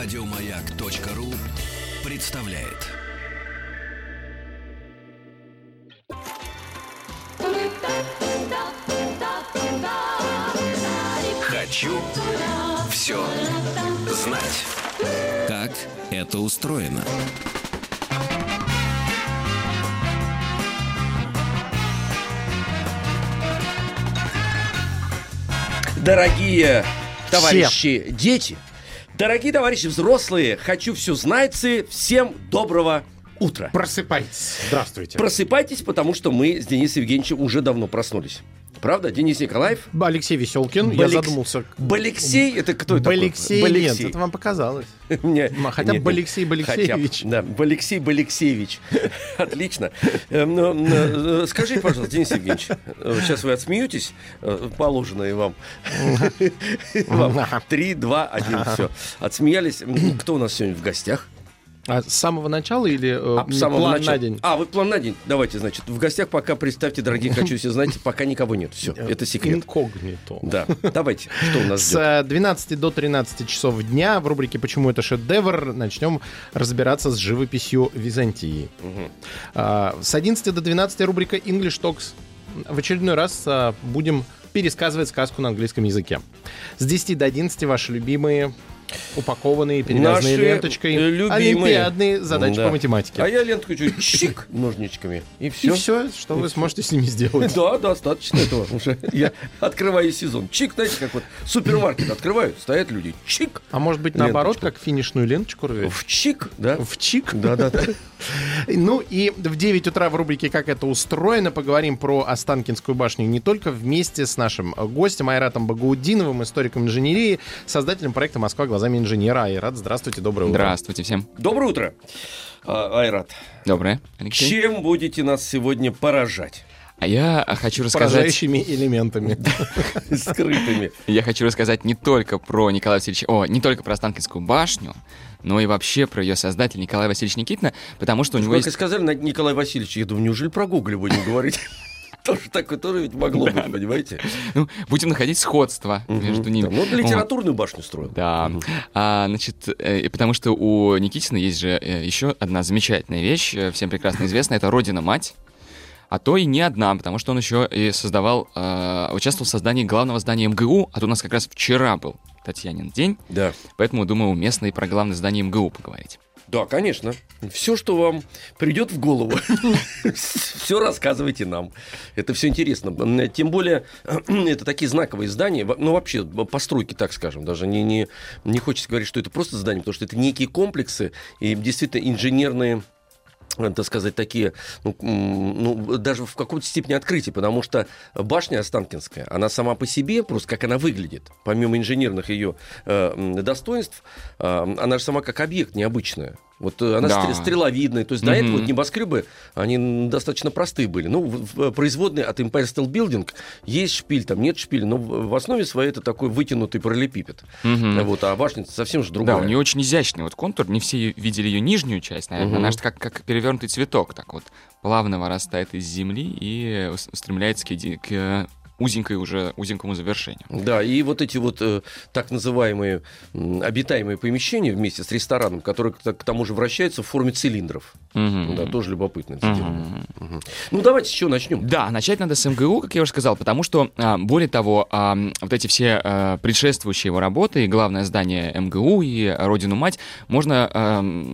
Радиомаяк.ру представляет. Хочу все знать. Как это устроено? Дорогие товарищи дети, дорогие товарищи взрослые, хочу все знайцы, всем доброго утра. Просыпайтесь. Здравствуйте. Просыпайтесь, потому что мы с Денисом Евгеньевичем уже давно проснулись. Правда, Денис Николаев? Алексей Веселкин. Я задумался. Балексей, это кто это Балексей, такой? нет, это вам показалось. Мне- хотя бы нет, Балексей нет. Балексеевич. Хотя да, Балексей Балексеевич. Отлично. Э, ну, э, Скажите, пожалуйста, Денис Евгеньевич, э, сейчас вы отсмеетесь, э, положенное вам. Три, два, один, все. Отсмеялись. Кто у нас сегодня в гостях? А с самого начала или э, А, с самого план начала. на день? А, вы план на день. Давайте, значит, в гостях пока представьте, дорогие, хочу все знать, пока никого нет. Все, это секрет. Инкогнито. Да, давайте, что у нас С ждет? э, 12 до 13 часов дня в рубрике «Почему это шедевр» начнем разбираться с живописью Византии. А, С 11 до 12 рубрика «English Talks». В очередной раз а, будем пересказывать сказку на английском языке. С 10 до 11 ваши любимые упакованные, перевязанные Наши, ленточкой, э, любимые. олимпиадные задачи Да. по математике. А я лентку чуть чик ножничками. И И все. все, что вы сможете с ними сделать. Да, достаточно этого. Уже я открываю сезон. Чик, знаете, как вот супермаркет открывают, стоят люди. Чик. А может быть, наоборот, как финишную ленточку рвете? В чик, да? В чик? Да, да, да. Ну и в 9 утра в рубрике «Как это устроено» поговорим про Останкинскую башню не только вместе с нашим гостем Айратом Багаудиновым, историком инженерии, создателем проекта «Москва глазами инженера». Айрат, здравствуйте, доброе утро. Здравствуйте всем. Доброе утро, а, Айрат. Доброе, Алексей. Чем будете нас сегодня поражать? А я хочу рассказать, Поражающими элементами. Скрытыми. я хочу рассказать не только про Николая Васильевича, о, не только про Останкинскую башню, но и вообще про ее создателя Николая Васильевича Никитина, потому что у него Как и есть... сказали на Николай Васильевич, я думаю, неужели про Гоголя будем говорить? Тоже такое тоже ведь могло быть, понимаете? Ну, будем находить сходство между ними. Ну, литературную башню строил. Да, а, значит, э, потому что у Никитина есть же э, еще одна замечательная вещь, э, всем прекрасно известная, это «Родина-мать». А то и не одна, потому что он еще и создавал, э, участвовал в создании главного здания МГУ, а то у нас как раз вчера был Татьянин день, Да. поэтому, думаю, уместно и про главное здание МГУ поговорить. Да, конечно. Все, что вам придет в голову, все рассказывайте нам. Это все интересно. Тем более, это такие знаковые здания, ну вообще постройки, так скажем, даже не, не, не хочется говорить, что это просто здания, потому что это некие комплексы и действительно инженерные так сказать, такие, ну, ну, даже в какой-то степени открытия, потому что башня Останкинская, она сама по себе, просто как она выглядит, помимо инженерных ее э, достоинств, э, она же сама как объект необычная. Вот э, она Да. стре- стреловидная, то есть до этого вот небоскребы, они достаточно простые были. Ну, в- производные от Empire State Building есть шпиль, там нет шпиля, но в основе своей это такой вытянутый параллелепипед. Мгм. Вот, а башня совсем же другая. Да, у нее очень изящный вот контур. Не все видели ее нижнюю часть, наверное. Она же как, как перевернутый цветок, так вот плавно вырастает из земли и ус- устремляется к, к э, узенькой уже узенькому завершению. Да, и вот эти вот э, так называемые обитаемые помещения вместе с рестораном, которые к, к тому же вращаются в форме цилиндров. Мгм. Да, тоже любопытно. Мгм. Мгм. Ну, давайте еще начнем. Да, начать надо с МГУ, как я уже сказал, потому что, а, более того, а, вот эти все а, предшествующие его работы, и главное здание МГУ и Родину-Мать, можно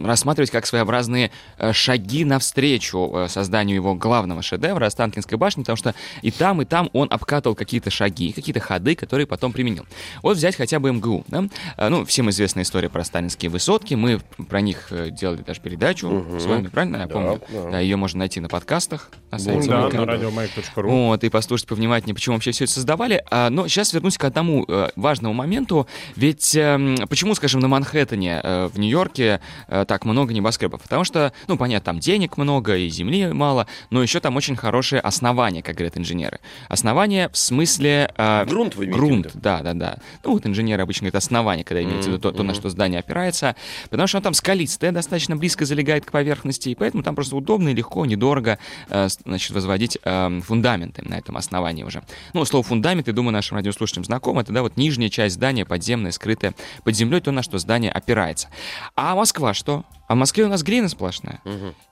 рассматривать как своеобразные а, шаги навстречу а, созданию его главного шедевра Останкинской башни, потому что и там, и там он обкатывал какие-то шаги, какие-то ходы, которые потом применил. Вот взять хотя бы МГУ. Да? А, Ну, всем известная история про сталинские высотки, мы про них э, делали даже передачу Мгм. с вами, правильно? Я Да, помню. да. Да, ее можно найти на подкастах. На сайте Да, Маяка. на радиомаяк.ру. Вот, и послушать повнимательнее, почему вообще все это создавали. А, но сейчас вернусь к одному э, важному моменту. Ведь эм, почему, скажем, на Манхэттене э, в Нью-Йорке так много небоскребов? Потому что, ну, понятно, там денег много и земли мало, но еще там очень хорошее основание, как говорят инженеры. Основание основание в смысле... э, Грунт вы имеете Грунт, да, да, да. Ну, вот инженеры обычно говорят основание, когда имеется в виду то, то, на что здание опирается, потому что оно там скалистое, достаточно близко залегает к поверхности, и поэтому там просто удобно и легко, недорого, э, значит, возводить э, фундаменты на этом основании уже. Ну, слово фундамент, я думаю, нашим радиослушателям знакомо, это, да, вот нижняя часть здания, подземная, скрытая под землей, то, на что здание опирается. А Москва что? А в Москве у нас глина сплошная.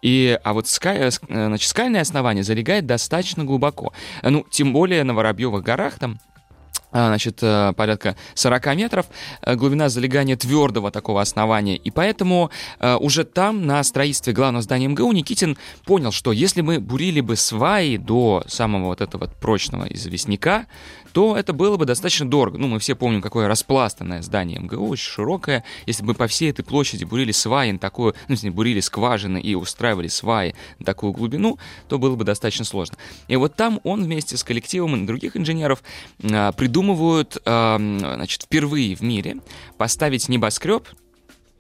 И, а вот ска- э, э, значит, скальное основание залегает достаточно глубоко. Ну, тем более на Воробьевых горах там а, значит, э, порядка 40 метров, глубина залегания твердого такого основания. И поэтому уже там, на строительстве главного здания МГУ, Никитин понял, что если мы бурили бы сваи до самого вот этого вот прочного известняка, то это было бы достаточно дорого. Ну, мы все помним, какое распластанное здание МГУ, очень широкое. Если бы по всей этой площади бурили сваи на такую, ну, если бурили скважины и устраивали сваи на такую глубину, то было бы достаточно сложно. И вот там он вместе с коллективом других инженеров а, придумывают, а, значит, впервые в мире поставить небоскреб,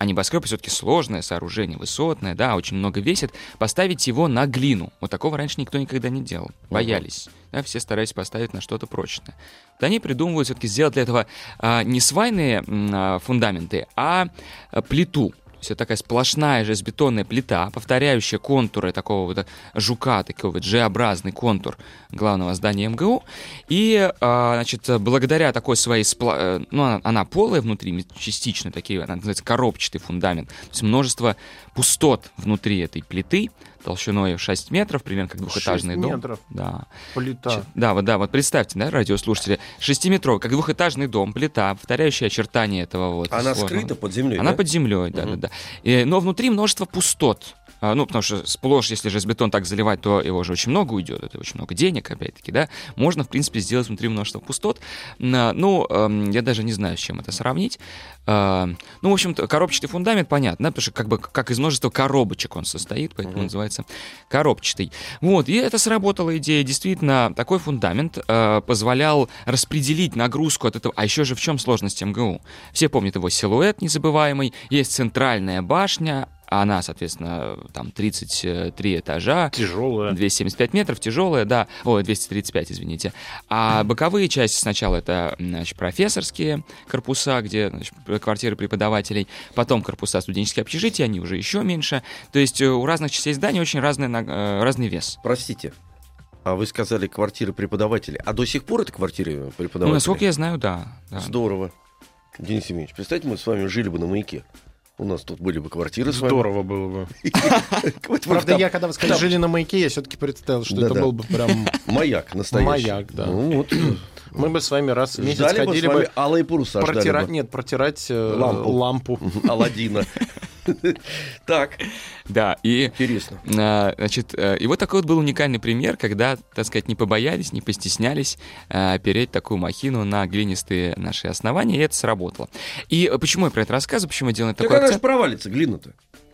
а небоскреб все-таки сложное сооружение, высотное, да, очень много весит, поставить его на глину. Вот такого раньше никто никогда не делал. Боялись. Да, все старались поставить на что-то прочное. Вот они придумывают все-таки сделать для этого а, не свайные а, фундаменты, а, а, плиту. То есть это такая сплошная железобетонная плита, повторяющая контуры такого вот жука, такой вот G-образный контур главного здания МГУ. И, а, значит, благодаря такой своей... спла- э, Ну, она, она полая внутри, частично такие, она называется коробчатый фундамент. То есть множество пустот внутри этой плиты, толщиной в 6 метров, примерно как двухэтажный 6 дом. метров? Да. Плита. Да, вот, да, вот представьте, да, радиослушатели, шестиметровый, как двухэтажный дом, плита, повторяющая очертания этого вот. Она сложного. скрыта под землей, Она да? под землей, да, да, да. И, но внутри множество пустот. А, Ну, потому что сплошь, если железобетон так заливать, то его же очень много уйдет, это очень много денег, опять-таки, да. Можно, в принципе, сделать внутри множество пустот. Ну, эм, я даже не знаю, с чем это сравнить. А, Ну, в общем-то, коробчатый фундамент, понятно, да, потому что как бы как из множества коробочек он состоит, поэтому называется коробчатый. Вот, и это сработала идея. Действительно, такой фундамент э, позволял распределить нагрузку от этого. А еще же в чем сложность МГУ? Все помнят его силуэт незабываемый. Есть центральная башня, она, соответственно, там 33 этажа. Тяжелая. 275 метров, тяжелая, да. Ой, 235, извините. А боковые части сначала это значит, профессорские корпуса, где значит, квартиры преподавателей, потом корпуса студенческие общежития, они уже еще меньше. То есть э, у разных частей здания очень разный, э, разный вес. Простите. А вы сказали квартиры преподавателей. А до сих пор это квартиры преподавателей? Ну, насколько я знаю, да. да. Здорово. Денис Евгеньевич, представьте, мы с вами жили бы на маяке. У нас тут были бы квартиры. Здорово было бы. Правда, я, когда вы сказали, жили на маяке, я все-таки представил, что это был бы прям... Маяк настоящий. Маяк, да. Ну. Мы бы с вами раз в месяц Ждали бы ходили вами бы алые паруса. протирать... бы. Нет, протирать э, Лампу. лампу. Аладдина. Так, Да, и интересно. А, Значит, э, и вот такой вот был уникальный пример, когда, так сказать, не побоялись, не постеснялись э, опереть такую махину на глинистые наши основания, и это сработало. И э, почему я про это рассказываю, почему я делаю Так такой акцент? провалится, глина-то.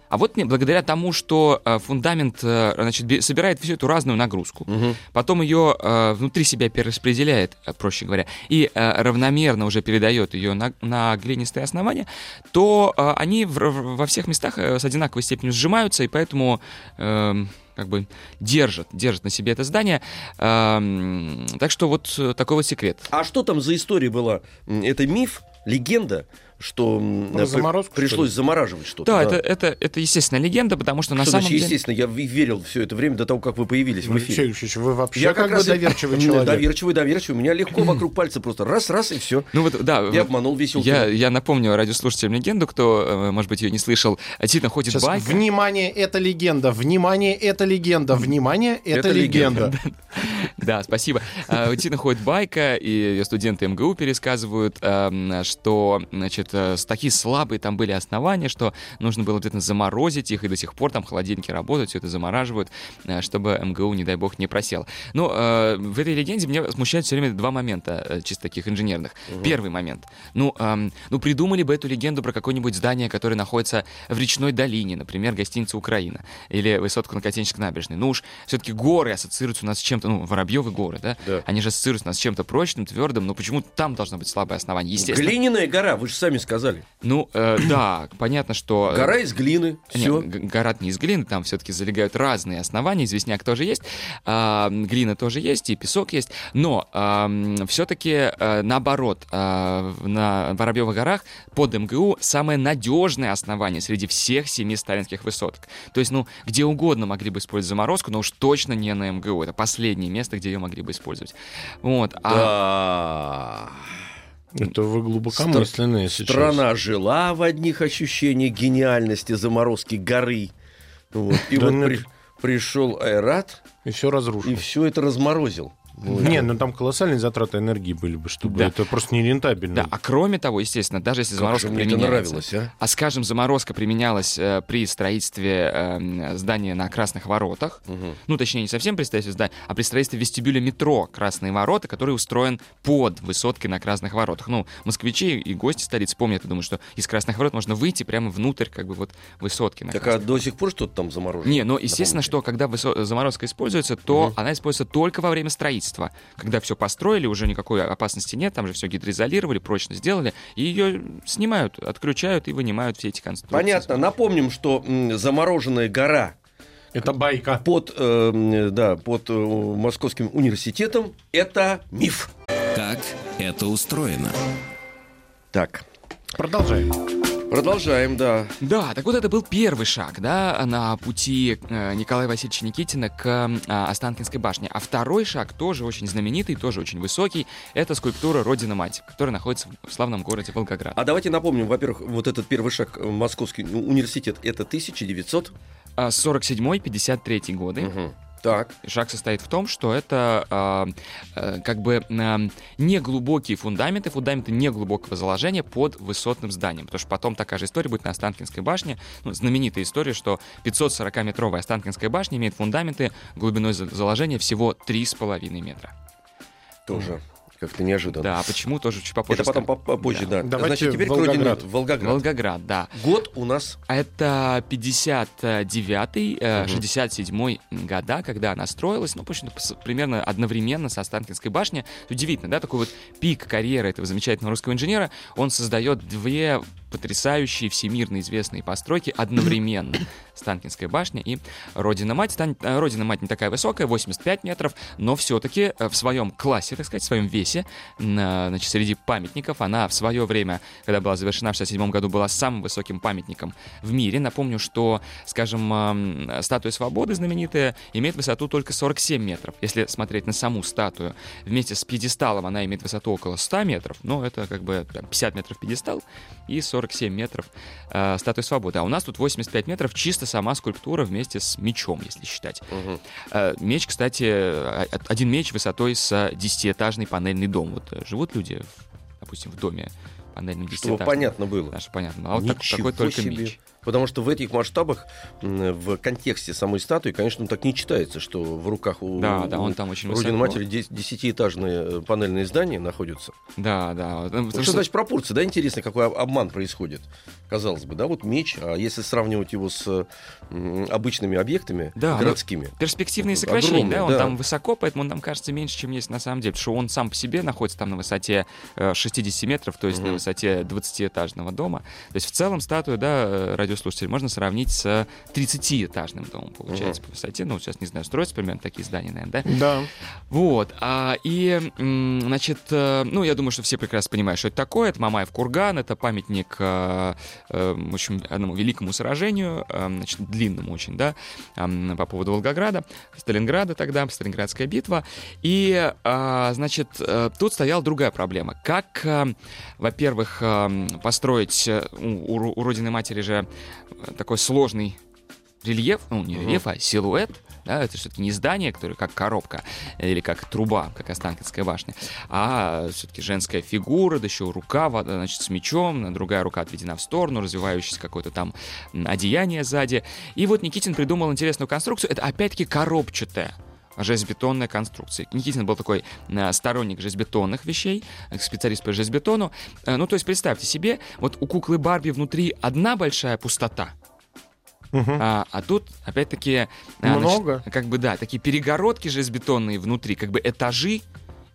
А вот не- благодаря тому, что э, фундамент э, значит, собирает всю эту разную нагрузку, потом ее э, внутри себя перераспределяет, проще говоря, и равномерно уже передает ее на, на глинистые основания, то они в- во всех местах с одинаковой степенью сжимаются, и поэтому эм, как бы держат, держат на себе это здание. Эм, так что вот такой вот секрет. А что там за история была? Это миф, легенда, что Про при- заморозку, что пришлось замораживать что-то. Да, Это, это, это естественно легенда, потому что на Что самом значит, деле... естественно, я в- верил все это время до того, как вы появились в Алексей эфире. Алексеевич, вы вообще Я как, бы раз доверчивый человек. Доверчивый, доверчивый. У меня легко вокруг пальца просто раз-раз и все. Ну вот, да, Я обманул весь Я, я напомню радиослушателям легенду, кто, э, может быть, ее не слышал. Действительно, ходит Сейчас, байка. внимание, это легенда, внимание, это легенда, внимание, это, Это легенда. легенда. Да, спасибо. А, Действительно, ходит байка, и ее студенты МГУ пересказывают, эм, что, значит, э, с- такие слабые там были основания, что нужно было обязательно заморозить их, и до сих пор там холодильники работают, все это замораживают, э, чтобы МГУ, не дай бог, не просел. Но э, в этой легенде меня смущает все время два момента, э, чисто таких инженерных. Первый момент. Ну, эм, ну, придумали бы эту легенду про какое-нибудь здание, которое находится в речной долине, например, гостиница «Украина», или высотку на Котенческой набережной. Ну уж все-таки горы ассоциируются у нас с чем-то, ну, Воробьевы горы, да? Да. Они же ассоциируются у нас с чем-то прочным, твердым, но почему там должно быть слабое основание? Естественно. Глиняная гора, вы же сами сами сказали. Ну, э, да, понятно, что... Гора из глины, все. гора не из глины, там все-таки залегают разные основания, известняк тоже есть, а, глина тоже есть, и песок есть, но все-таки наоборот, а, в- на Воробьевых горах под МГУ самое надежное основание среди всех семи сталинских высоток. То есть, ну, где угодно могли бы использовать заморозку, но уж точно не на МГУ. Это последнее место, где ее могли бы использовать. Вот. А Да. Это вы глубокомысленные, если честно. Страна жила в одних ощущениях гениальности заморозки горы. Вот. И Да вот при- пришел Айрат И все разрушил. и все это разморозил. Вот. Не, ну там колоссальные затраты энергии были бы, чтобы Да. это просто нерентабельно. Да, а кроме того, естественно, даже если Как заморозка же мне это применяется... нравилось, а? А скажем, заморозка применялась э, при строительстве э, здания на Красных Воротах. Мгм. Ну, точнее, не совсем при строительстве здания, а при строительстве вестибюля метро Красные Ворота, который устроен под высоткой на Красных Воротах. Ну, москвичи и гости столицы помнят, я думаю, что из Красных Ворот можно выйти прямо внутрь, как бы вот высотки на Так Красных а до сих пор что-то там заморожено? не, ну, естественно, Напомните. что когда высо- заморозка используется, то Мгм. она используется только во время строительства. Когда все построили, уже никакой опасности нет, там же все гидроизолировали, прочно сделали, и ее снимают, отключают и вынимают все эти конструкции. Понятно. Напомним, что замороженная гора Это байка. под, э, да, под э, Московским университетом – это миф. Как это устроено? Так, Продолжаем. Продолжаем, да. Да, так вот это был первый шаг, да, на пути э, Николая Васильевича Никитина к э, Останкинской башне. А второй шаг тоже очень знаменитый, тоже очень высокий. Это скульптура Родина-Мать, которая находится в славном городе Волгоград. А давайте напомним, во-первых, вот этот первый шаг, э, Московский университет, это 1900. А 47-53 годы. Мгм. Так, Шаг состоит в том, что это а, э, как бы а, неглубокие фундаменты, фундаменты неглубокого заложения под высотным зданием. Потому что потом такая же история будет на Останкинской башне. Ну, знаменитая история, что 540-метровая Останкинская башня имеет фундаменты глубиной за- заложения всего 3,5 метра. тоже как-то неожиданно. Да, а почему тоже чуть попозже. Это потом попозже, да. Давайте Значит, теперь Волгоград. к родине Волгоград. Волгоград, да. Год у нас Это 59-й, э, Мгм. 67-й года, когда она строилась, ну, в общем примерно одновременно с Останкинской башней. Удивительно, да, такой вот пик карьеры этого замечательного русского инженера, он создает две потрясающие всемирно известные постройки одновременно. Останкинская башня и Родина-мать. Стан- э, Родина-мать не такая высокая, 85 метров, но все-таки в своем классе, так сказать, в своем весе, на- значит, среди памятников, она в свое время, когда была завершена в 67 году, была самым высоким памятником в мире. Напомню, что, скажем, статуя свободы знаменитая имеет высоту только 47 метров. Если смотреть на саму статую, вместе с пьедесталом она имеет высоту около 100 метров, но это как бы там, 50 метров пьедестал и 47 метров э, статуя свободы. А у нас тут 85 метров чисто сама скульптура вместе с мечом, если считать. Мгм. Э, Меч, кстати, э, один меч высотой с э, десятиэтажный панельный дом. Вот э, живут люди, допустим, в доме панельном чтобы понятно было. Да, чтобы понятно. А вот так- такой только себе. меч. Потому что в этих масштабах, в контексте самой статуи, конечно, так не читается, что в руках у, Да, да, у он там очень Родины. Матери дес- десятиэтажные э, панельные здания находятся. Да, да. Вот что что- значит пропорции, да, интересно, какой об- обман происходит. Казалось бы, да, вот меч, а если сравнивать его с обычными объектами Да, городскими. Перспективные сокращения, огромные, да, он да. там высоко, поэтому он нам кажется меньше, чем есть на самом деле, потому что он сам по себе находится там на высоте э, 60 метров, то есть на Мгм. высоте 20-этажного дома. То есть в целом статую, да, э, радиослушатель, можно сравнить с 30-этажным домом, получается, по высоте. Ну, сейчас не знаю, строятся примерно такие здания, наверное, да? Да. Вот, а, и, значит, э, ну, я думаю, что все прекрасно понимают, что это такое. Это Мамаев курган, это памятник, э, э, в общем, одному великому сражению, значит, длинному очень, да, по поводу Волгограда, Сталинграда тогда, Сталинградская битва. И, а, значит, тут стояла другая проблема. Как, во-первых, построить у, у у Родины Матери же такой сложный рельеф, ну, не рельеф, а силуэт, да, это все-таки не здание, которое как коробка или как труба, как Останкинская башня, а все-таки женская фигура, да еще рука, значит, с мечом, другая рука отведена в сторону, развивающееся какое-то там одеяние сзади. И вот Никитин придумал интересную конструкцию, это опять-таки коробчатая железобетонная конструкция. Никитин был такой э, сторонник железобетонных вещей, э, специалист по железобетону. Э, ну, то есть, представьте себе, вот у куклы Барби внутри одна большая пустота, Мгм. а, а тут, опять-таки, Много. значит, как бы, да, такие перегородки железобетонные внутри, как бы этажи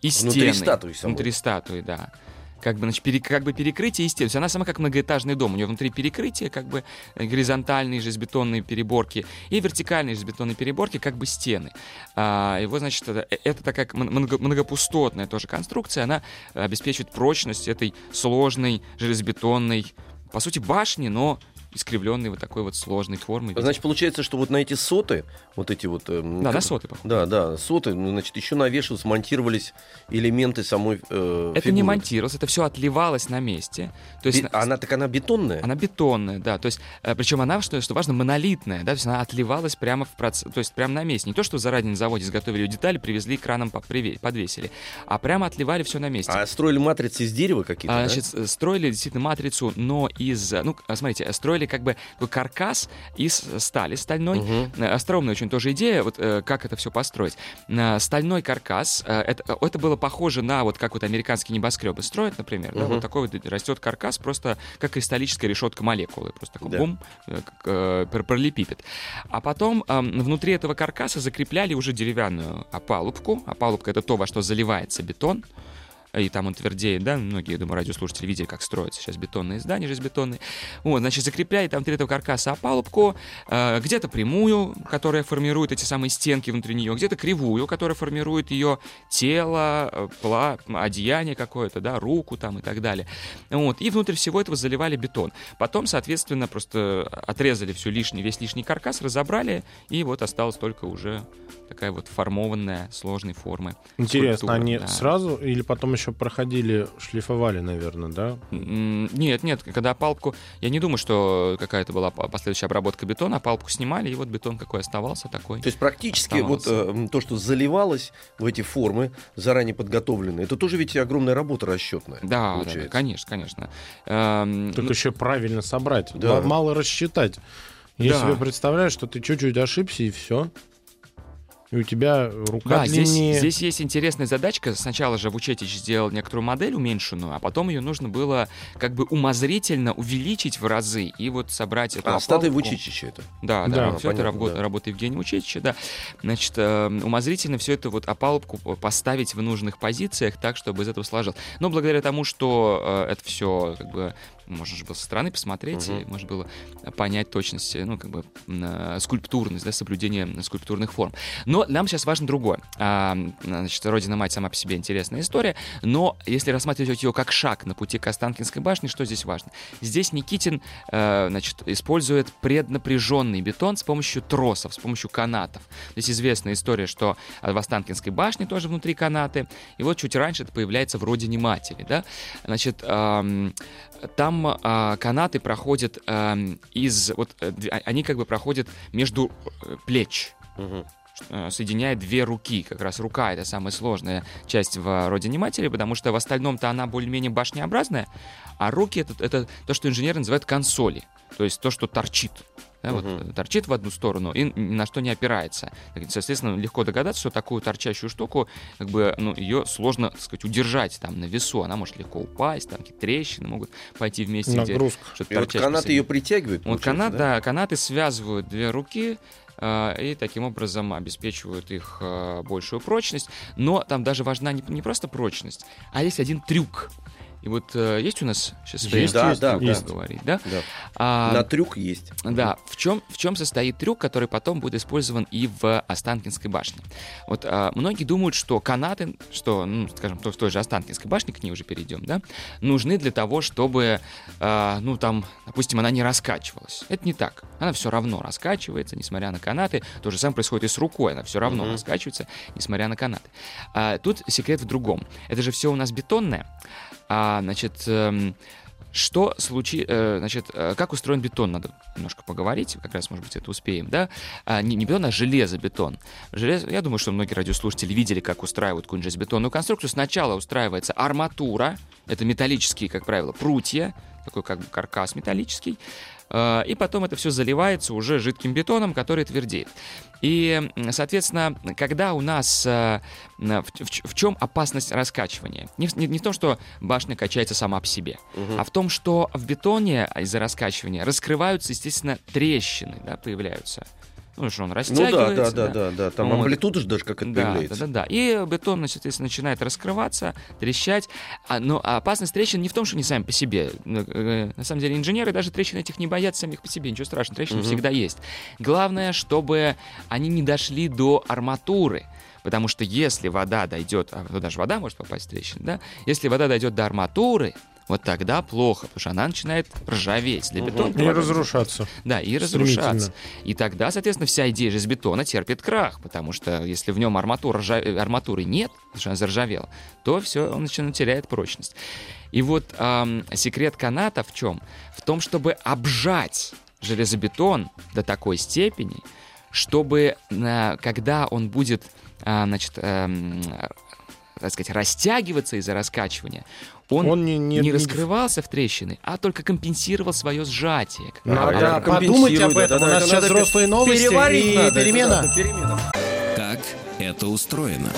и стены. Внутри статуи самой. Внутри статуи, да. Как бы, значит, пере, как бы перекрытие. То есть она сама как многоэтажный дом. У нее внутри перекрытие, как бы э, горизонтальные железобетонные переборки и вертикальные железобетонные переборки, как бы стены. А, вот, значит, это, э, это такая много, многопустотная тоже конструкция. Она обеспечивает прочность этой сложной железобетонной по сути, башни, но искривленной вот такой вот сложной формы. Значит, получается, что вот на эти соты, вот эти вот... Э, да, как, на соты, похоже. Да, да, соты, ну, значит, еще навешивались, монтировались элементы самой э, Это фигуры. не монтировалось, это все отливалось на месте. То есть, Бе- она так она бетонная? Она бетонная, да. То есть, э, причем она, что, что важно, монолитная, да, то есть она отливалась прямо в процесс, то есть прямо на месте. Не то, что заранее на заводе изготовили ее детали, привезли краном подвесили, а прямо отливали все на месте. А строили матрицы из дерева какие-то, а, да? Значит, строили действительно матрицу, но из... Ну, смотрите, строили как бы каркас из стали стальной. Угу. Остроумная очень тоже идея, вот э, как это все построить. Стальной каркас, это, это было похоже на вот как вот американские небоскребы строят, например, угу. да, вот такой вот растет каркас, просто как кристаллическая решетка молекулы, просто такой да. бум, как, пролепипед. А потом внутри этого каркаса закрепляли уже деревянную опалубку. Опалубка — это то, во что заливается бетон и там он твердеет, да, многие, я думаю, радиослушатели видели, как строятся сейчас бетонные здания железобетонные. Вот, значит, закрепляет там этого каркаса опалубку, э, где-то прямую, которая формирует эти самые стенки внутри нее, где-то кривую, которая формирует ее тело, э, пла, одеяние какое-то, да, руку там и так далее. Вот, и внутрь всего этого заливали бетон. Потом, соответственно, просто отрезали все лишнее, весь лишний каркас, разобрали, и вот осталось только уже такая вот формованная, сложной формы. Интересно, они да. сразу или потом еще проходили, шлифовали, наверное, да? Нет, нет, когда палку, я не думаю, что какая-то была последующая обработка бетона, а палку снимали, и вот бетон какой оставался, такой. То есть практически оставался. вот э, то, что заливалось в эти формы, заранее подготовленные, это тоже ведь огромная работа расчетная. Да, да, да конечно, конечно. Эм, Тут ну... еще правильно собрать, да. мало рассчитать. Я да. себе представляю, что ты чуть-чуть ошибся и все и у тебя рука да, длиннее. Здесь, здесь есть интересная задачка. Сначала же Вучетич сделал некоторую модель уменьшенную, а потом ее нужно было как бы умозрительно увеличить в разы и вот собрать эту А, статуя Вучетича это? Да, да, да все понятно, это работа, да. работа Евгения Вучетича, да. Значит, э, умозрительно все это вот опалубку поставить в нужных позициях так, чтобы из этого сложилось. Но благодаря тому, что э, это все как бы можно же было со стороны посмотреть, угу. и можно было понять точность, ну, как бы скульптурность, да, соблюдение скульптурных форм. Но нам сейчас важно другое. А, значит, Родина-мать сама по себе интересная история, но если рассматривать ее как шаг на пути к Останкинской башне, что здесь важно? Здесь Никитин, э, значит, использует преднапряженный бетон с помощью тросов, с помощью канатов. Здесь известная история, что в Останкинской башне тоже внутри канаты, и вот чуть раньше это появляется в Родине матери, да, значит, там э, канаты проходят э, из, вот, э, они как бы проходят между э, плеч. Угу соединяет две руки. Как раз рука — это самая сложная часть в родине матери, потому что в остальном-то она более-менее башнеобразная, а руки это, — это то, что инженеры называют консоли, то есть то, что торчит да, uh-huh. вот, торчит в одну сторону и ни на что не опирается. Соответственно, легко догадаться, что такую торчащую штуку, как бы, ну, ее сложно, так сказать, удержать там на весу. Она может легко упасть, там какие-то трещины могут пойти вместе. Нагрузка. Где, вот канаты ее притягивают. Вот канат, да? да, канаты связывают две руки, а, и таким образом обеспечивают их а, большую прочность. Но там даже важна не, не просто прочность, а есть один трюк. И вот э, есть у нас сейчас есть, да, есть, да, есть. говорить, да? да. А, На трюк есть. Да. В чем в чем состоит трюк, который потом будет использован и в Останкинской башне? Вот а, многие думают, что канаты, что, ну, скажем, то в той же Останкинской башне к ней уже перейдем, да, нужны для того, чтобы, а, ну там, допустим, она не раскачивалась. Это не так. Она все равно раскачивается, несмотря на канаты. То же самое происходит и с рукой, она все равно mm-hmm. раскачивается, несмотря на канаты. А, тут секрет в другом. Это же все у нас бетонное. А, значит, эм, что случилось, э, значит, э, как устроен бетон, надо немножко поговорить, как раз, может быть, это успеем, да? А, не, не бетон, а железобетон. Железо, я думаю, что многие радиослушатели видели, как устраивают какую-нибудь железобетонную конструкцию. Сначала устраивается арматура, это металлические, как правило, прутья, такой как бы каркас металлический, и потом это все заливается уже жидким бетоном, который твердеет. И, соответственно, когда у нас... Э, в, в, в чем опасность раскачивания? Не, не, не в том, что башня качается сама по себе, угу. а в том, что в бетоне из-за раскачивания раскрываются, естественно, трещины, да, появляются ну, что он Ну да, растягивается. да, да, да, да. Там Вот. амплитуда же даже как это Да, да, появляется. да, да. И бетон, значит, если начинает раскрываться, трещать. А, но опасность трещин не в том, что они сами по себе. Ну, э, На самом деле инженеры даже трещин этих не боятся самих по себе. Ничего страшного, трещины Мгм. всегда есть. Главное, чтобы они не дошли до арматуры. Потому что если вода дойдет, а ну, даже вода может попасть в трещину, да? Если вода дойдет до арматуры, вот тогда плохо, потому что она начинает ржаветь. Для бетона И разрушаться. да, и разрушаться. И тогда, соответственно, вся идея железобетона терпит крах, потому что если в нем арматура, ржа- э, арматуры нет, потому что она заржавела, то все, он начинает теряет прочность. И вот ам, секрет каната в чем? В том, чтобы обжать железобетон до такой степени, чтобы а, когда он будет, а, значит, эм, так сказать, растягиваться из-за раскачивания, он, Он не- не- не не- раскрывался в трещины, а только компенсировал свое сжатие. А, Надо это подумать компенсирует, об этом. да, У да, нас это сейчас взрослые новости Переварить и надо, это перемена. надо, перемена. Как это устроено?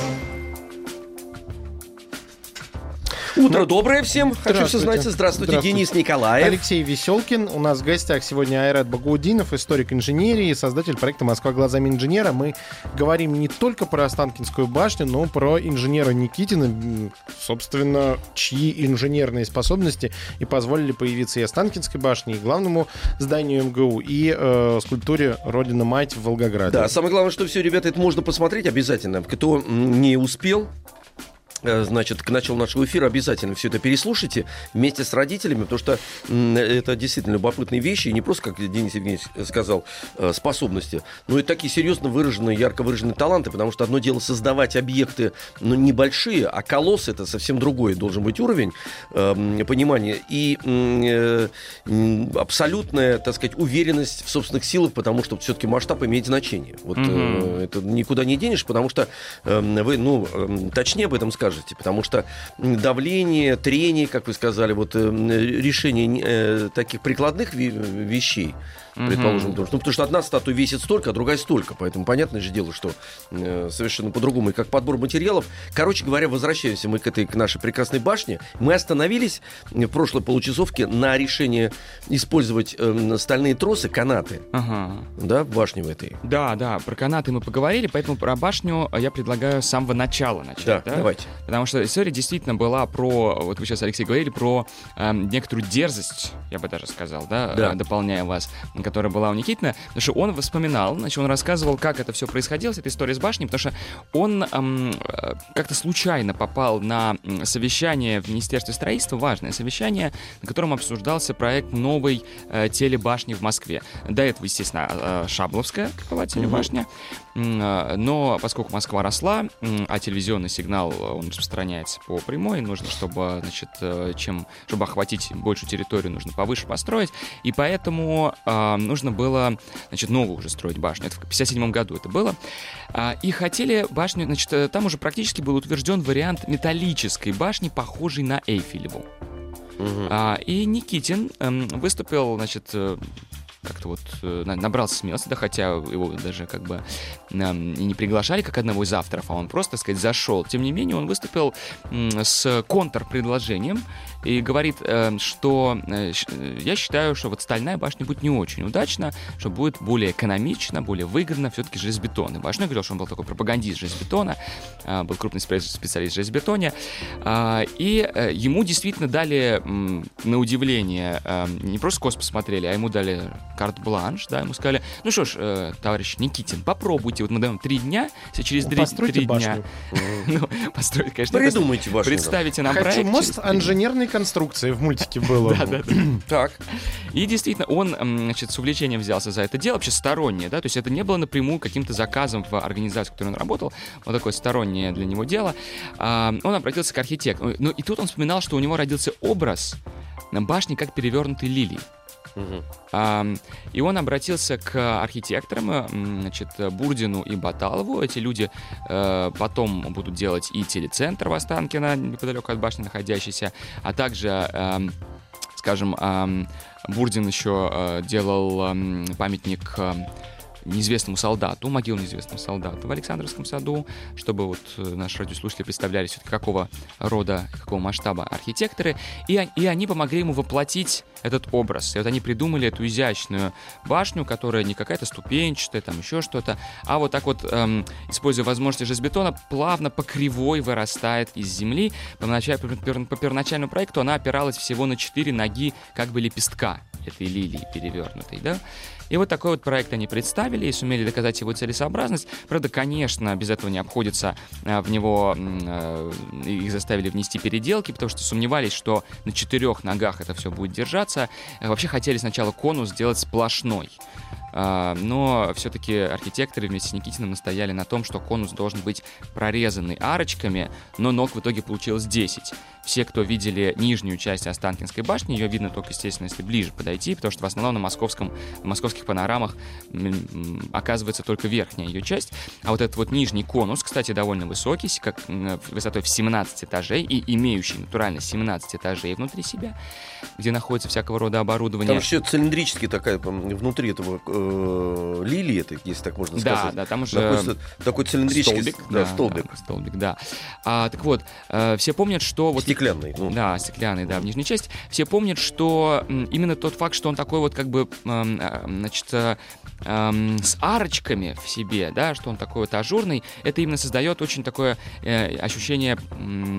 Утро доброе всем. Хочу все знать. Здравствуйте, Здравствуйте. Денис Николаев. Алексей Веселкин. У нас в гостях сегодня Айрат Багаудинов, историк инженерии, создатель проекта «Москва глазами инженера». Мы говорим не только про Останкинскую башню, но про инженера Никитина, собственно, чьи инженерные способности и позволили появиться и Останкинской башне, и главному зданию МГУ, и э, скульптуре Родина-Мать в Волгограде. Да, самое главное, что все, ребята, это можно посмотреть обязательно. Кто не успел, значит, к началу нашего эфира обязательно все это переслушайте вместе с родителями, потому что это действительно любопытные вещи, и не просто, как Денис Евгеньевич сказал, э, способности, но и такие серьезно выраженные, ярко выраженные таланты, потому что одно дело создавать объекты, ну, небольшие, а колосс это совсем другой должен быть уровень э, понимания и э, абсолютная, так сказать, уверенность в собственных силах, потому что все-таки масштаб имеет значение. Вот Мгм. э, это никуда не денешь, потому что э, вы, ну, э, точнее об этом скажете, потому что давление, трение, как вы сказали, вот э, решение э, таких прикладных вещей, предположим, что, ну, потому что одна статуя весит столько, а другая столько, поэтому понятное же дело, что э, совершенно по-другому, и как подбор материалов. Короче говоря, возвращаемся мы к этой, к нашей прекрасной башне. Мы остановились в прошлой получасовке на решении использовать э, стальные тросы, канаты, Ага. да, в башне в этой. Да, да, про канаты мы поговорили, поэтому про башню я предлагаю с самого начала начать. Да, давайте. Потому что история действительно была про, вот вы сейчас, Алексей, говорили про эм, некоторую дерзость, я бы даже сказал, да, Да. э, дополняя вас, которая была у Никитина, потому что он вспоминал, значит, он рассказывал, как это все происходило, эта история с башней, потому что он эм, э, как-то случайно попал на совещание в Министерстве строительства, важное совещание, на котором обсуждался проект новой э, телебашни в Москве. До этого, естественно, э, Шабловская телебашня, э, но поскольку Москва росла, а телевизионный сигнал, э, он распространяется по прямой, нужно, чтобы, значит, э, чем, чтобы охватить большую территорию, нужно повыше построить, и поэтому э, нужно было, значит, новую уже строить башню. Это в 57 году это было. А, И хотели башню, значит, э, там уже практически был утвержден вариант металлической башни, похожей на Эйфелеву. А, и Никитин эм, выступил, значит, как-то вот набрался смелости, да, хотя его даже как бы эм, и не приглашали как одного из авторов, а он просто, так сказать, зашел. Тем не менее, он выступил с контрпредложением и говорит, э, что э, э, я считаю, что вот стальная башня будет не очень удачно, что будет более экономично, более выгодно все-таки железобетонная башня. Я говорил, что он был такой пропагандист железобетона, был крупный спе- специалист в железобетоне, и э, ему действительно дали, на удивление, э, не просто кос посмотрели, а ему дали карт-бланш, да, ему сказали, ну что ж, э, товарищ Никитин, попробуйте, вот мы даем три дня, если через три, Постройте три дня, ну, построить, конечно, Придумайте башню. представите нам Хочу проект. мост три дня. инженерной конструкции в мультике было. Да, да, да. Так. И действительно, он, значит, с увлечением взялся за это дело, вообще стороннее, да, то есть это не было напрямую каким-то заказом в организации, в которой он работал, вот такое стороннее для него дело. А, Он обратился к архитектору. Ну и тут он вспоминал, что у него родился образ на башне как перевернутый лилий. И он обратился к архитекторам, м, значит, Бурдину и Баталову. Эти люди э, потом будут делать и телецентр в Останкино, неподалеку от башни находящийся, а также, эм, скажем, эм, Бурдин еще э, делал эм, памятник неизвестному солдату, могилу неизвестному солдату в Александровском саду, чтобы вот э, наши радиослушатели представляли все-таки какого рода, какого масштаба архитекторы, и, и они помогли ему воплотить этот образ. И вот они придумали эту изящную башню, которая не какая-то ступенчатая, там еще что-то, а вот так вот, эм, используя возможности железобетона, плавно по кривой вырастает из земли. По, по, по первоначальному проекту она опиралась всего на четыре ноги как бы лепестка этой лилии перевернутой, да. И вот такой вот проект они представили и сумели доказать его целесообразность. Правда, конечно, без этого не обходится. А, в него э, их заставили внести переделки, потому что сомневались, что на четырех ногах это все будет держаться. Вообще хотели сначала конус сделать сплошной. Но все-таки архитекторы вместе с Никитиным настояли на том, что конус должен быть прорезанный арочками, но ног в итоге получилось 10. Все, кто видели нижнюю часть Останкинской башни, ее видно только, естественно, если ближе подойти, потому что в основном на, московском, на московских панорамах оказывается только верхняя ее часть. А вот этот вот нижний конус, кстати, довольно высокий, как высотой в 17 этажей и имеющий натурально 17 этажей внутри себя, где находится всякого рода оборудование. Там еще цилиндрически такая внутри этого э, лилии, это, если так можно сказать. Да, да, там уже такой цилиндрический столбик, да, да, столбик. Да, столбик, да. А, так вот, э, все помнят, что вот стеклянный. Ну. Да, стеклянный, да, в нижней части. Все помнят, что именно тот факт, что он такой вот как бы, э, значит, э, с арочками в себе, да, что он такой вот ажурный, это именно создает очень такое э, ощущение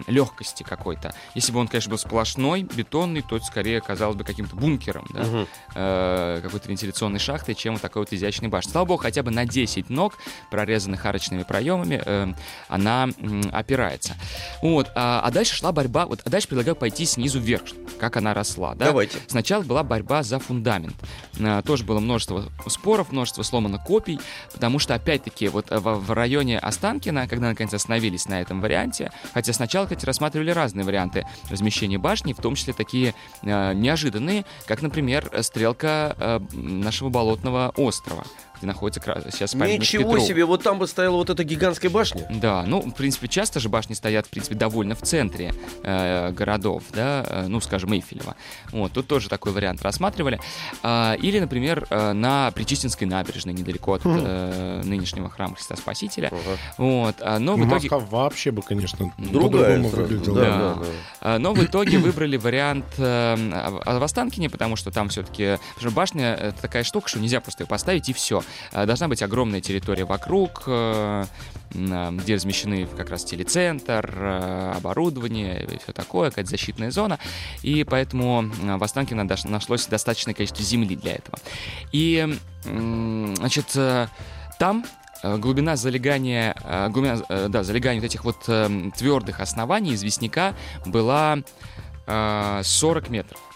легкости какой-то. Если бы он, конечно, был сплошной, бетонный, то это скорее казалось бы каким-то бункером, да, угу. какой-то вентиляционной шахтой, чем вот такой вот изящный башня. Слава богу, хотя бы на 10 ног, прорезанных арочными проемами, э, она опирается. Вот, а, а дальше шла борьба, вот, а дальше предлагаю пойти снизу вверх, как она росла, да. Давайте. Сначала была борьба за фундамент. Э, тоже было множество споров, множество сломано копий, потому что, опять-таки, вот в, в районе Останкина, когда наконец остановились на этом варианте, хотя сначала, кстати, рассматривали разные варианты размещения башни, в том числе такие э, неожиданные, как, например, стрелка э, нашего болотного острова где находится сейчас памятник Ничего Петру. себе, вот там бы стояла вот эта гигантская башня. Да, ну, в принципе, часто же башни стоят, в принципе, довольно в центре э, городов, да, э, ну, скажем, Эйфелева. Вот, тут тоже такой вариант рассматривали. Э, или, например, э, на Причистинской набережной, недалеко от хм. э, нынешнего храма Христа Спасителя. Ага. Вот, а, но в итоге... Маха вообще бы, конечно, другая выглядела. Да, да, да. А, но в итоге выбрали вариант э, в Останкине, потому что там все-таки... башня — это такая штука, что нельзя просто ее поставить и все. Э, должна быть огромная территория вокруг, э, где размещены как раз телецентр, э, оборудование и все такое, какая-то защитная зона. И поэтому в Останкино нашлось достаточное количество земли для этого. И, значит, там глубина залегания, глубина, да, залегания вот этих вот твердых оснований известняка была 40 метров.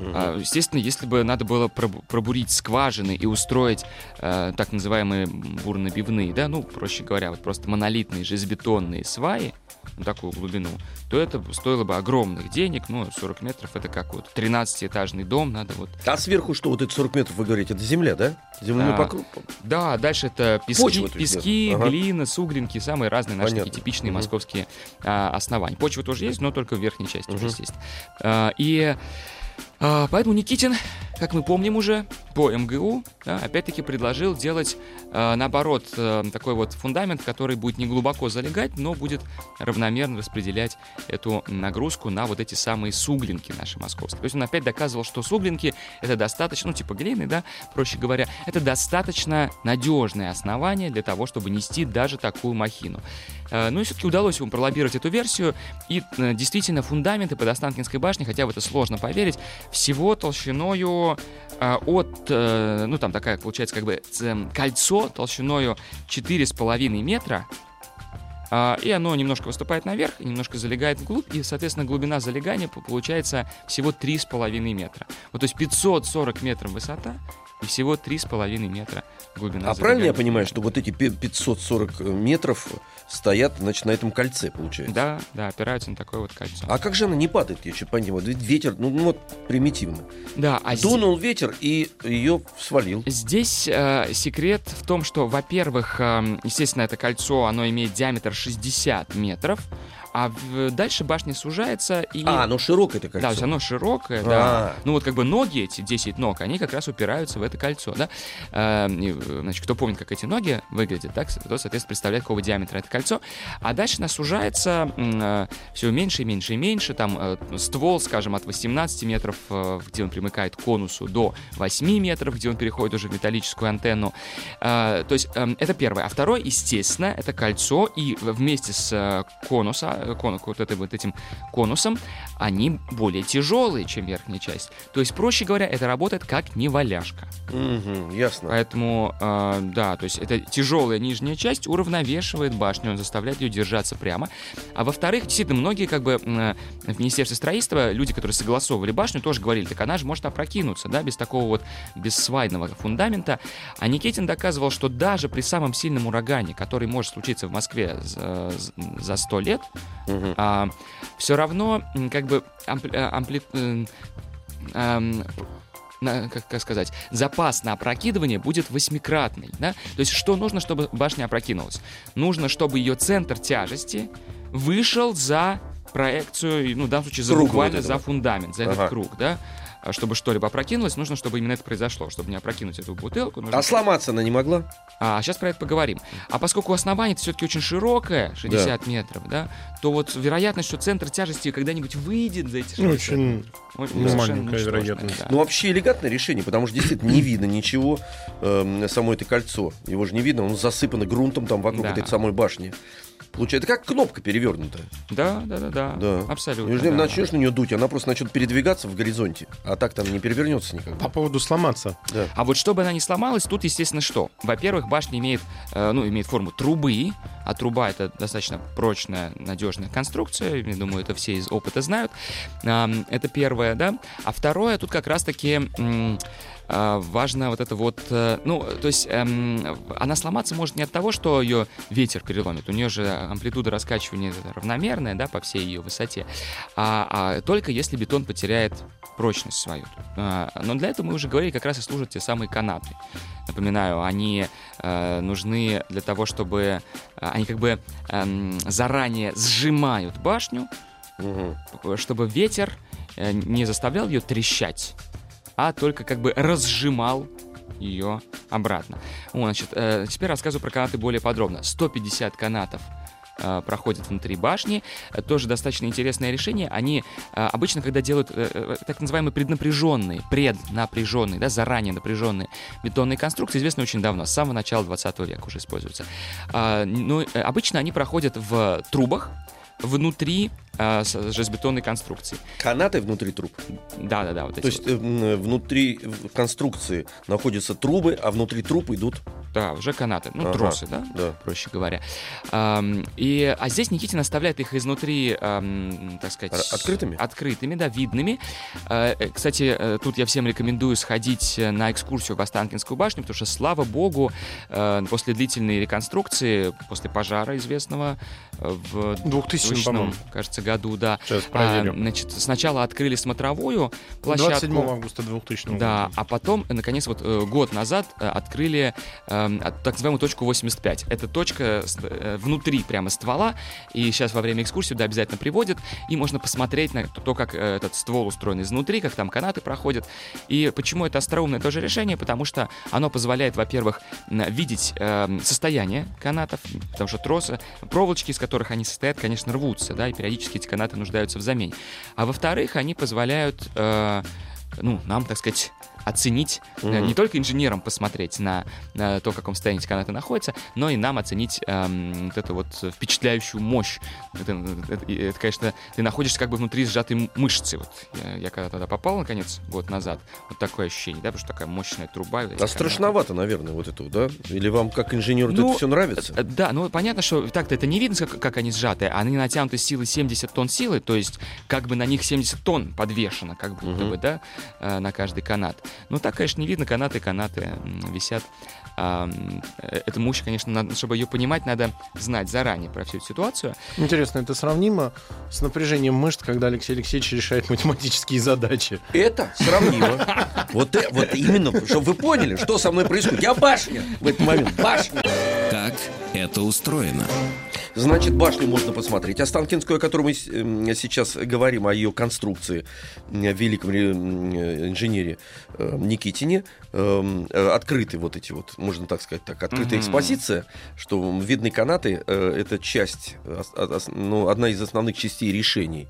Угу. Естественно, если бы надо было пробурить скважины и устроить э, так называемые бурно-бивные, да, ну, проще говоря, вот просто монолитные железобетонные сваи, на такую глубину, то это стоило бы огромных денег. Ну, 40 метров это как вот 13-этажный дом, надо вот... А сверху что, вот эти 40 метров, вы говорите, это земля, да? Земляной а, покров? Да, дальше это пески, Почва, пески ага. глина, сугринки, самые разные наши такие типичные угу. московские а, основания. Почва тоже есть, но только в верхней части угу. уже есть. А, и а, поэтому Никитин, как мы помним уже, по МГУ, да, опять-таки предложил делать, э, наоборот, э, такой вот фундамент, который будет не глубоко залегать, но будет равномерно распределять эту нагрузку на вот эти самые суглинки наши московские. То есть он опять доказывал, что суглинки это достаточно, ну типа глины, да, проще говоря, это достаточно надежное основание для того, чтобы нести даже такую махину. Э, ну и все-таки удалось ему пролоббировать эту версию, и э, действительно фундаменты под Останкинской башней, хотя в это сложно поверить, всего толщиною э, от, ну там такая получается как бы кольцо толщиною 4,5 метра, и оно немножко выступает наверх, немножко залегает вглубь, и, соответственно, глубина залегания получается всего 3,5 метра. Вот, то есть 540 метров высота и всего 3,5 метра глубина. А правильно я понимаю, что вот эти 540 метров стоят, значит, на этом кольце, получается? Да, да, опираются на такое вот кольцо. А как же она не падает, я что понимаю? Ведь ветер, ну, ну вот примитивно. Да, а Дунул здесь... ветер и ее свалил. Здесь э, секрет в том, что, во-первых, э, естественно, это кольцо, оно имеет диаметр 60 метров, а в- дальше башня сужается и... А, ну широкое это Да, кольцо. то есть оно широкое, А. да. Ну вот как бы ноги эти, 10 ног, они как раз упираются в это кольцо, да. Э, э, значит, кто помнит, как эти ноги выглядят, так, то, соответственно, представляет, какого диаметра это кольцо. А дальше она сужается все меньше и меньше и меньше. Там э, ствол, скажем, от 18 метров, э, где он примыкает к конусу, до 8 метров, где он переходит уже в металлическую антенну. Э, то есть эм, это первое. А второе, естественно, это кольцо, и вместе с э, конуса, э, кону- вот, этой, вот этим конусом, они более тяжелые, чем верхняя часть. То есть, проще говоря, это работает как неваляшка. Мгм, ясно. Поэтому, э, да, то есть это тяжелая нижняя часть уравновешивает башню, он заставляет ее держаться прямо. А во-вторых, действительно, многие как бы э, в Министерстве строительства, люди, которые согласовывали башню, тоже говорили, так она же может опрокинуться, да, без такого вот бессвайного фундамента. А Никитин доказывал, что даже при самом сильном урагане, который может случиться в Москве за, за 100 лет, Мгм. все равно как бы ампли- э, ампли- э, эм, на- как, как сказать, запас на опрокидывание будет восьмикратный. Да? То есть что нужно, чтобы башня опрокинулась? Нужно, чтобы ее центр тяжести вышел за проекцию, ну, в данном случае, за Круг буквально вот этого. за фундамент, за этот Ага. круг, да? А Чтобы что-либо опрокинулось, нужно, чтобы именно это произошло. Чтобы не опрокинуть эту бутылку, нужно А сломаться она не могла? а сейчас про это поговорим. А поскольку основание все-таки очень широкое, 60 метров, да, то вот вероятность, что центр тяжести когда-нибудь выйдет за эти 60 Очень очень ну, маленькая вероятность. да. Ну, вообще элегантное решение, потому что действительно не видно ничего, эм, само это кольцо. Его же не видно, он засыпано грунтом там вокруг Да. этой самой башни. Получается, как кнопка перевернутая. Да, да, да, да, Да. абсолютно. Если да. начнешь на нее дуть, она просто начнет передвигаться в горизонте. А так там не перевернется никогда. по поводу сломаться. Да. А вот чтобы она не сломалась, тут, естественно, что? Во-первых, башня имеет, э, ну, имеет форму трубы, а труба это достаточно прочная, надежная конструкция. Я думаю, это все из опыта знают. Это первое, да. А второе, тут как раз-таки важно вот это вот, э, ну, то есть эм, она сломаться может не от того, что ее ветер переломит. У нее же амплитуда раскачивания равномерная, да, по всей ее высоте. А, а только если бетон потеряет прочность свою. А, Но для этого мы уже говорили, как раз и служат те самые канаты. Напоминаю, они э, нужны для того, чтобы э, они как бы эм, заранее сжимают башню, Мгм. чтобы ветер э, не заставлял ее трещать, а только как бы разжимал ее обратно. Вот, значит, э, теперь рассказываю про канаты более подробно. 150 канатов э, проходят внутри башни. Э, Тоже достаточно интересное решение. Они э, обычно, когда делают так называемые преднапряженные, преднапряженные, да, заранее напряженные бетонные конструкции, известны очень давно, с самого начала 20 века уже используются. А, но э, обычно они проходят в трубах, внутри э, с- железобетонной конструкции. Канаты внутри труб. Да-да-да, вот То есть вот. э, внутри конструкции находятся трубы, а внутри труб идут. Да, уже канаты, ну, Ага, тросы, да? да. проще говоря. И, а здесь Никитин оставляет их изнутри, так сказать... Открытыми? Открытыми, да, видными. Э, Кстати, тут я всем рекомендую сходить на экскурсию в Останкинскую башню, потому что, слава богу, э, после длительной реконструкции, после пожара известного в 2000, 2000, по-моему. кажется, году, да. Сейчас а, проверю. значит, сначала открыли смотровую площадку. 27 августа 2000 Да, а потом, э, наконец, вот э, год назад э, открыли от- так называемую точку 85. Это точка э, внутри прямо ствола, и сейчас во время экскурсии туда обязательно приводят, и можно посмотреть на то, как э, этот ствол устроен изнутри, как там канаты проходят. И почему это остроумное тоже решение? Потому что оно позволяет, во-первых, видеть эм, состояние канатов, потому что тросы, проволочки, из которых они состоят, конечно, рвутся, да, и периодически эти канаты нуждаются в замене. А во-вторых, они позволяют э, ну, нам, так сказать, оценить, Мгм. не только инженерам посмотреть на, на то, в каком состоянии канаты находятся, но и нам оценить эм, вот эту вот впечатляющую мощь. Это, это- это, конечно, ты находишься как бы внутри сжатой мышцы. Вот я, я когда тогда попал, наконец, год назад, вот такое ощущение, да, потому что такая мощная труба. А канаты. страшновато, наверное, вот это, да? Или вам, как инженеру, Ну, это все нравится? Э, Да, ну понятно, что так-то это не видно, как, как они сжаты. Они натянуты силой 70 тонн силы, то есть как бы на них 70 тонн подвешено, как будто Мгм. бы, да, э, на каждый канат. Ну так, конечно, не видно, канаты, канаты висят. А, э, Эту мощь, конечно, надо, чтобы ее понимать, надо знать заранее про всю эту ситуацию. Интересно, это сравнимо с напряжением мышц, когда Алексей Алексеевич решает математические задачи. Это сравнимо. Вот, э- вот именно, чтобы вы поняли, что со мной происходит. Я башня в этот момент, башня. Как это устроено? Значит, башню можно посмотреть. Останкинскую, о которой мы сейчас говорим, о ее конструкции, великом инженере э, Никитине, эм, э, открыты вот эти вот, можно так сказать, так, открытая mm-hmm. экспозиция, что видны канаты, э, это часть, ну, одна из основных частей решений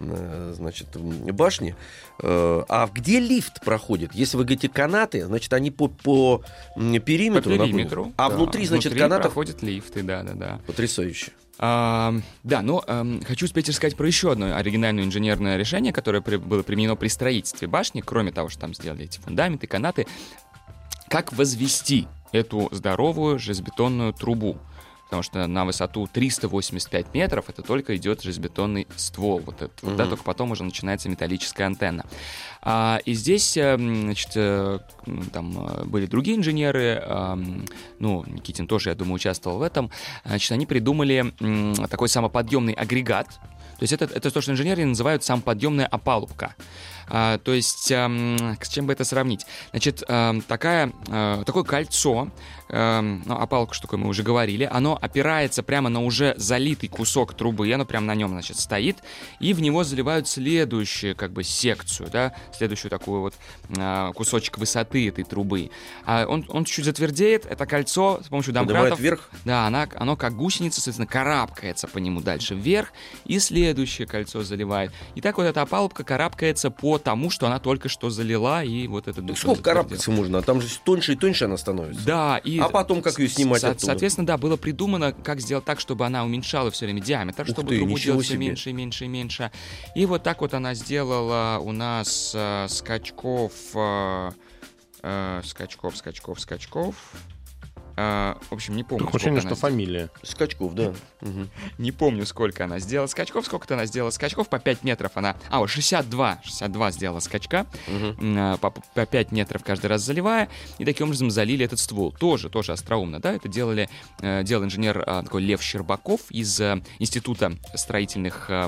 значит, башни. А где лифт проходит? Если вы говорите канаты, значит, они по, по периметру. По периметру. А да. внутри, значит, внутри канатов... проходят лифты, да, да, да. Потрясающе. А, да, но а, хочу успеть рассказать про еще одно оригинальное инженерное решение, которое при, было применено при строительстве башни, кроме того, что там сделали эти фундаменты, канаты. Как возвести эту здоровую железобетонную трубу? Потому что на высоту 385 метров это только идет железобетонный ствол, вот этот, mm-hmm. да, только потом уже начинается металлическая антенна. А, и здесь, э, значит, э, там э, были другие инженеры, ну, Никитин тоже, я думаю, участвовал в этом, значит, они придумали такой самоподъемный агрегат, то есть это, это то, что инженеры называют самоподъемная опалубка. А, то есть, а, с чем бы это сравнить? Значит, а, такая, а, такое кольцо, а, ну, опалубка, что такое мы уже говорили, оно опирается прямо на уже залитый кусок трубы, оно прямо на нем, значит, стоит, и в него заливают следующую, как бы, секцию, да, следующую такую вот а, кусочек высоты этой трубы. А он, он чуть-чуть затвердеет, это кольцо с помощью домкратов... вверх? Да, она, оно как гусеница, соответственно, карабкается по нему дальше вверх, и следующее кольцо заливает. И так вот эта опалубка карабкается по тому, что она только что залила, и вот это... Сколько карабкаться можно? Там же тоньше и тоньше она становится. Да, и... А потом как ее снимать со- Соответственно, да, было придумано, как сделать так, чтобы она уменьшала все время диаметр, Ух чтобы ты, трубу делать все меньше и меньше и меньше. И вот так вот она сделала у нас э, скачков... Э, э, скачков, скачков, скачков... А, в общем, не помню. Такое ощущение, что она... фамилия. Скачков, да. Угу. Не помню, сколько она сделала скачков. Сколько-то она сделала скачков. По 5 метров она... А, вот 62. 62 сделала скачка. Угу. По, по 5 метров каждый раз заливая. И таким образом залили этот ствол. Тоже, тоже остроумно, да? Это делали, э, делал инженер а, такой Лев Щербаков из э, Института строительных э,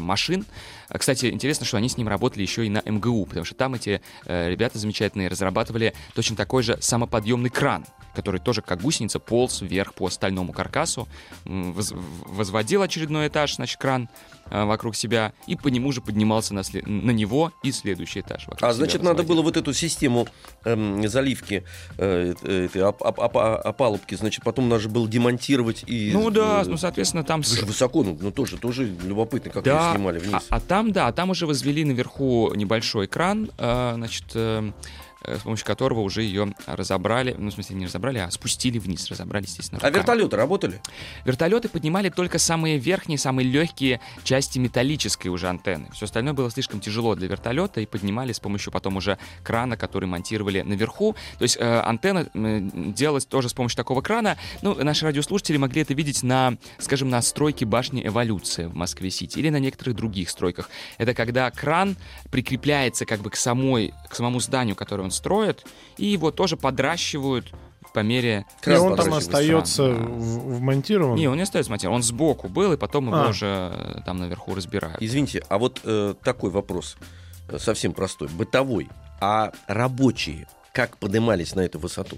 машин. Кстати, интересно, что они с ним работали еще и на МГУ, потому что там эти ребята замечательные разрабатывали точно такой же самоподъемный кран который тоже как гусеница полз вверх по стальному каркасу, возводил очередной этаж, значит, кран э, вокруг себя, и по нему же поднимался на, след... на него и следующий этаж. А значит, надо было вот эту систему эм, заливки э, этой оп оп оп опалубки, значит, потом надо же было демонтировать и... Ну да, ну, соответственно, там... Вы же высоко, ну, ну тоже, тоже любопытно, как да, снимали вниз. А, а там, да, там уже возвели наверху небольшой кран, э, значит... Э, Э, с помощью которого уже ее разобрали, ну, в смысле, не разобрали, а спустили вниз, разобрали, естественно. А руками. А вертолеты работали? Вертолеты поднимали только самые верхние, самые легкие части металлической уже антенны. Все остальное было слишком тяжело для вертолета, и поднимали с помощью потом уже крана, который монтировали наверху. То есть э, антенна э, делалась тоже с помощью такого крана. Ну, наши радиослушатели могли это видеть на, скажем, на стройке башни Эволюция в Москве-Сити или на некоторых других стройках. Это когда кран прикрепляется как бы к самой, к самому зданию, которое он строят, и его тоже подращивают по мере... И он там остается да. вмонтирован? Не, он не остается вмонтирован. Он сбоку был, и потом его а. уже э, там наверху разбирают. Извините, а вот э, такой вопрос, э, совсем простой, бытовой. А рабочие как поднимались на эту высоту?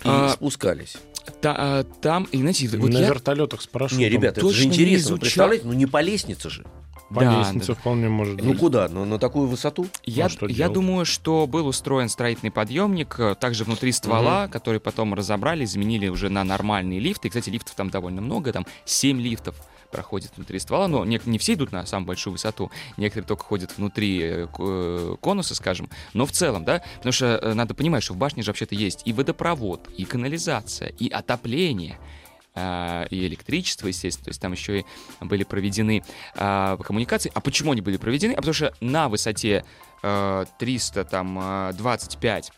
И а, спускались? Та, а, там, и знаете, вот на я... вертолетах с парашютом. Не, ребята, это же интересно. Вы представляете, ну не по лестнице же. По да, лестнице да. вполне может ну, быть. Ну куда? Ну, на такую высоту? Я, ну, я думаю, что был устроен строительный подъемник, э, также внутри ствола, угу. который потом разобрали, заменили уже на нормальные лифты. И, кстати, лифтов там довольно много, там 7 лифтов проходит внутри ствола, но не, не все идут на самую большую высоту, некоторые только ходят внутри э, э, конуса, скажем, но в целом, да, потому что надо понимать, что в башне же вообще-то есть и водопровод, и канализация, и отопление, а, и электричество, естественно, то есть там еще и были проведены а, коммуникации. А почему они были проведены? А потому что на высоте а, 325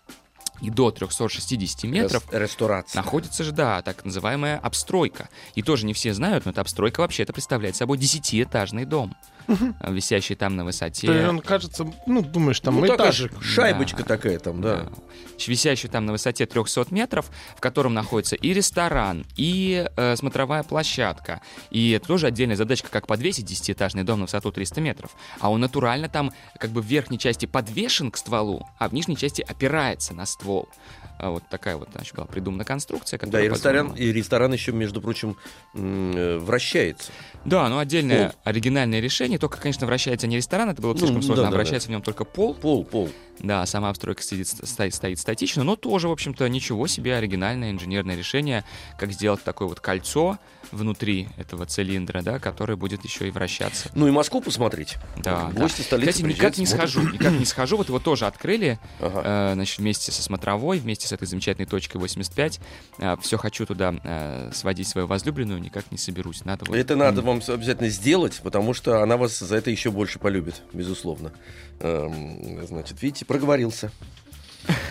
и до 360 метров Ресторация. находится же, да, так называемая обстройка. И тоже не все знают, но эта обстройка вообще это представляет собой десятиэтажный дом. Э, висящий там на высоте. То есть он кажется, ну, думаешь, там Ну, такая этажик. шайбочка Да. такая там, да. Да. Висящий там на высоте 300 метров, в котором находится и ресторан, и э, смотровая площадка. И это тоже отдельная задачка, как подвесить 10-этажный дом на высоту 300 метров. А он натурально там как бы в верхней части подвешен к стволу, а в нижней части опирается на ствол. А вот такая вот значит, была придумана конструкция. Да, и ресторан, и ресторан еще, между прочим, э, вращается. Да, ну отдельное оригинальное решение. Только, конечно, вращается не ресторан, это было бы Ну, слишком сложно, да, а да, вращается в нем только пол. Пол, пол. Да, сама обстройка стоит, стоит, стоит статично, но тоже, в общем-то, ничего себе оригинальное инженерное решение, как сделать такое вот кольцо внутри этого цилиндра, да, который будет еще и вращаться. Ну и Москву посмотреть. Да, Гости да. столицы Кстати, никак не схожу, никак не схожу. Вот его тоже открыли, Ага. э, значит, вместе со смотровой, вместе с этой замечательной точкой 85. все хочу туда э, сводить свою возлюбленную, никак не соберусь. Надо вот- Это надо вам обязательно сделать, потому что она вас за это еще больше полюбит, безусловно. Эм, Значит, видите, проговорился.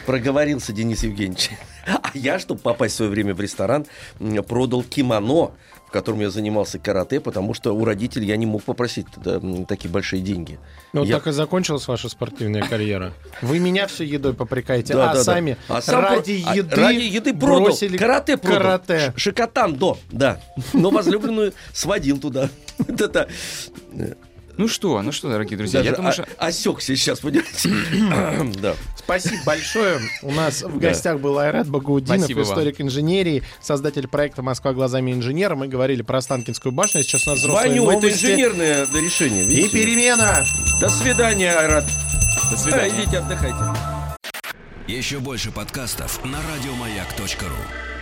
Проговорился Денис Евгеньевич. А я, чтобы попасть в свое время в ресторан, продал кимоно, в котором я занимался карате, потому что у родителей я не мог попросить м, такие большие деньги. Ну, Я- так и закончилась ваша спортивная карьера. Вы меня все едой попрекаете, Да, а да, да. сами А сам ради про- а, еды, ради еды продал. бросили карате продал. карате. Шикотан, да, да. Но возлюбленную сводил туда. Вот это Ну что, ну что, дорогие друзья, я даже думаю, о- что... осекся сейчас, понимаете? Да. Спасибо большое. У нас в гостях был Айрат Багаудинов, Спасибо вам. историк инженерии, создатель проекта «Москва глазами инженера». Мы говорили про Останкинскую башню, а сейчас у нас взрослые Ваню, это новости. инженерное решение. И видите? перемена. До свидания, Айрат. До свидания. Идите, отдыхайте. Еще больше подкастов на радиомаяк.ру.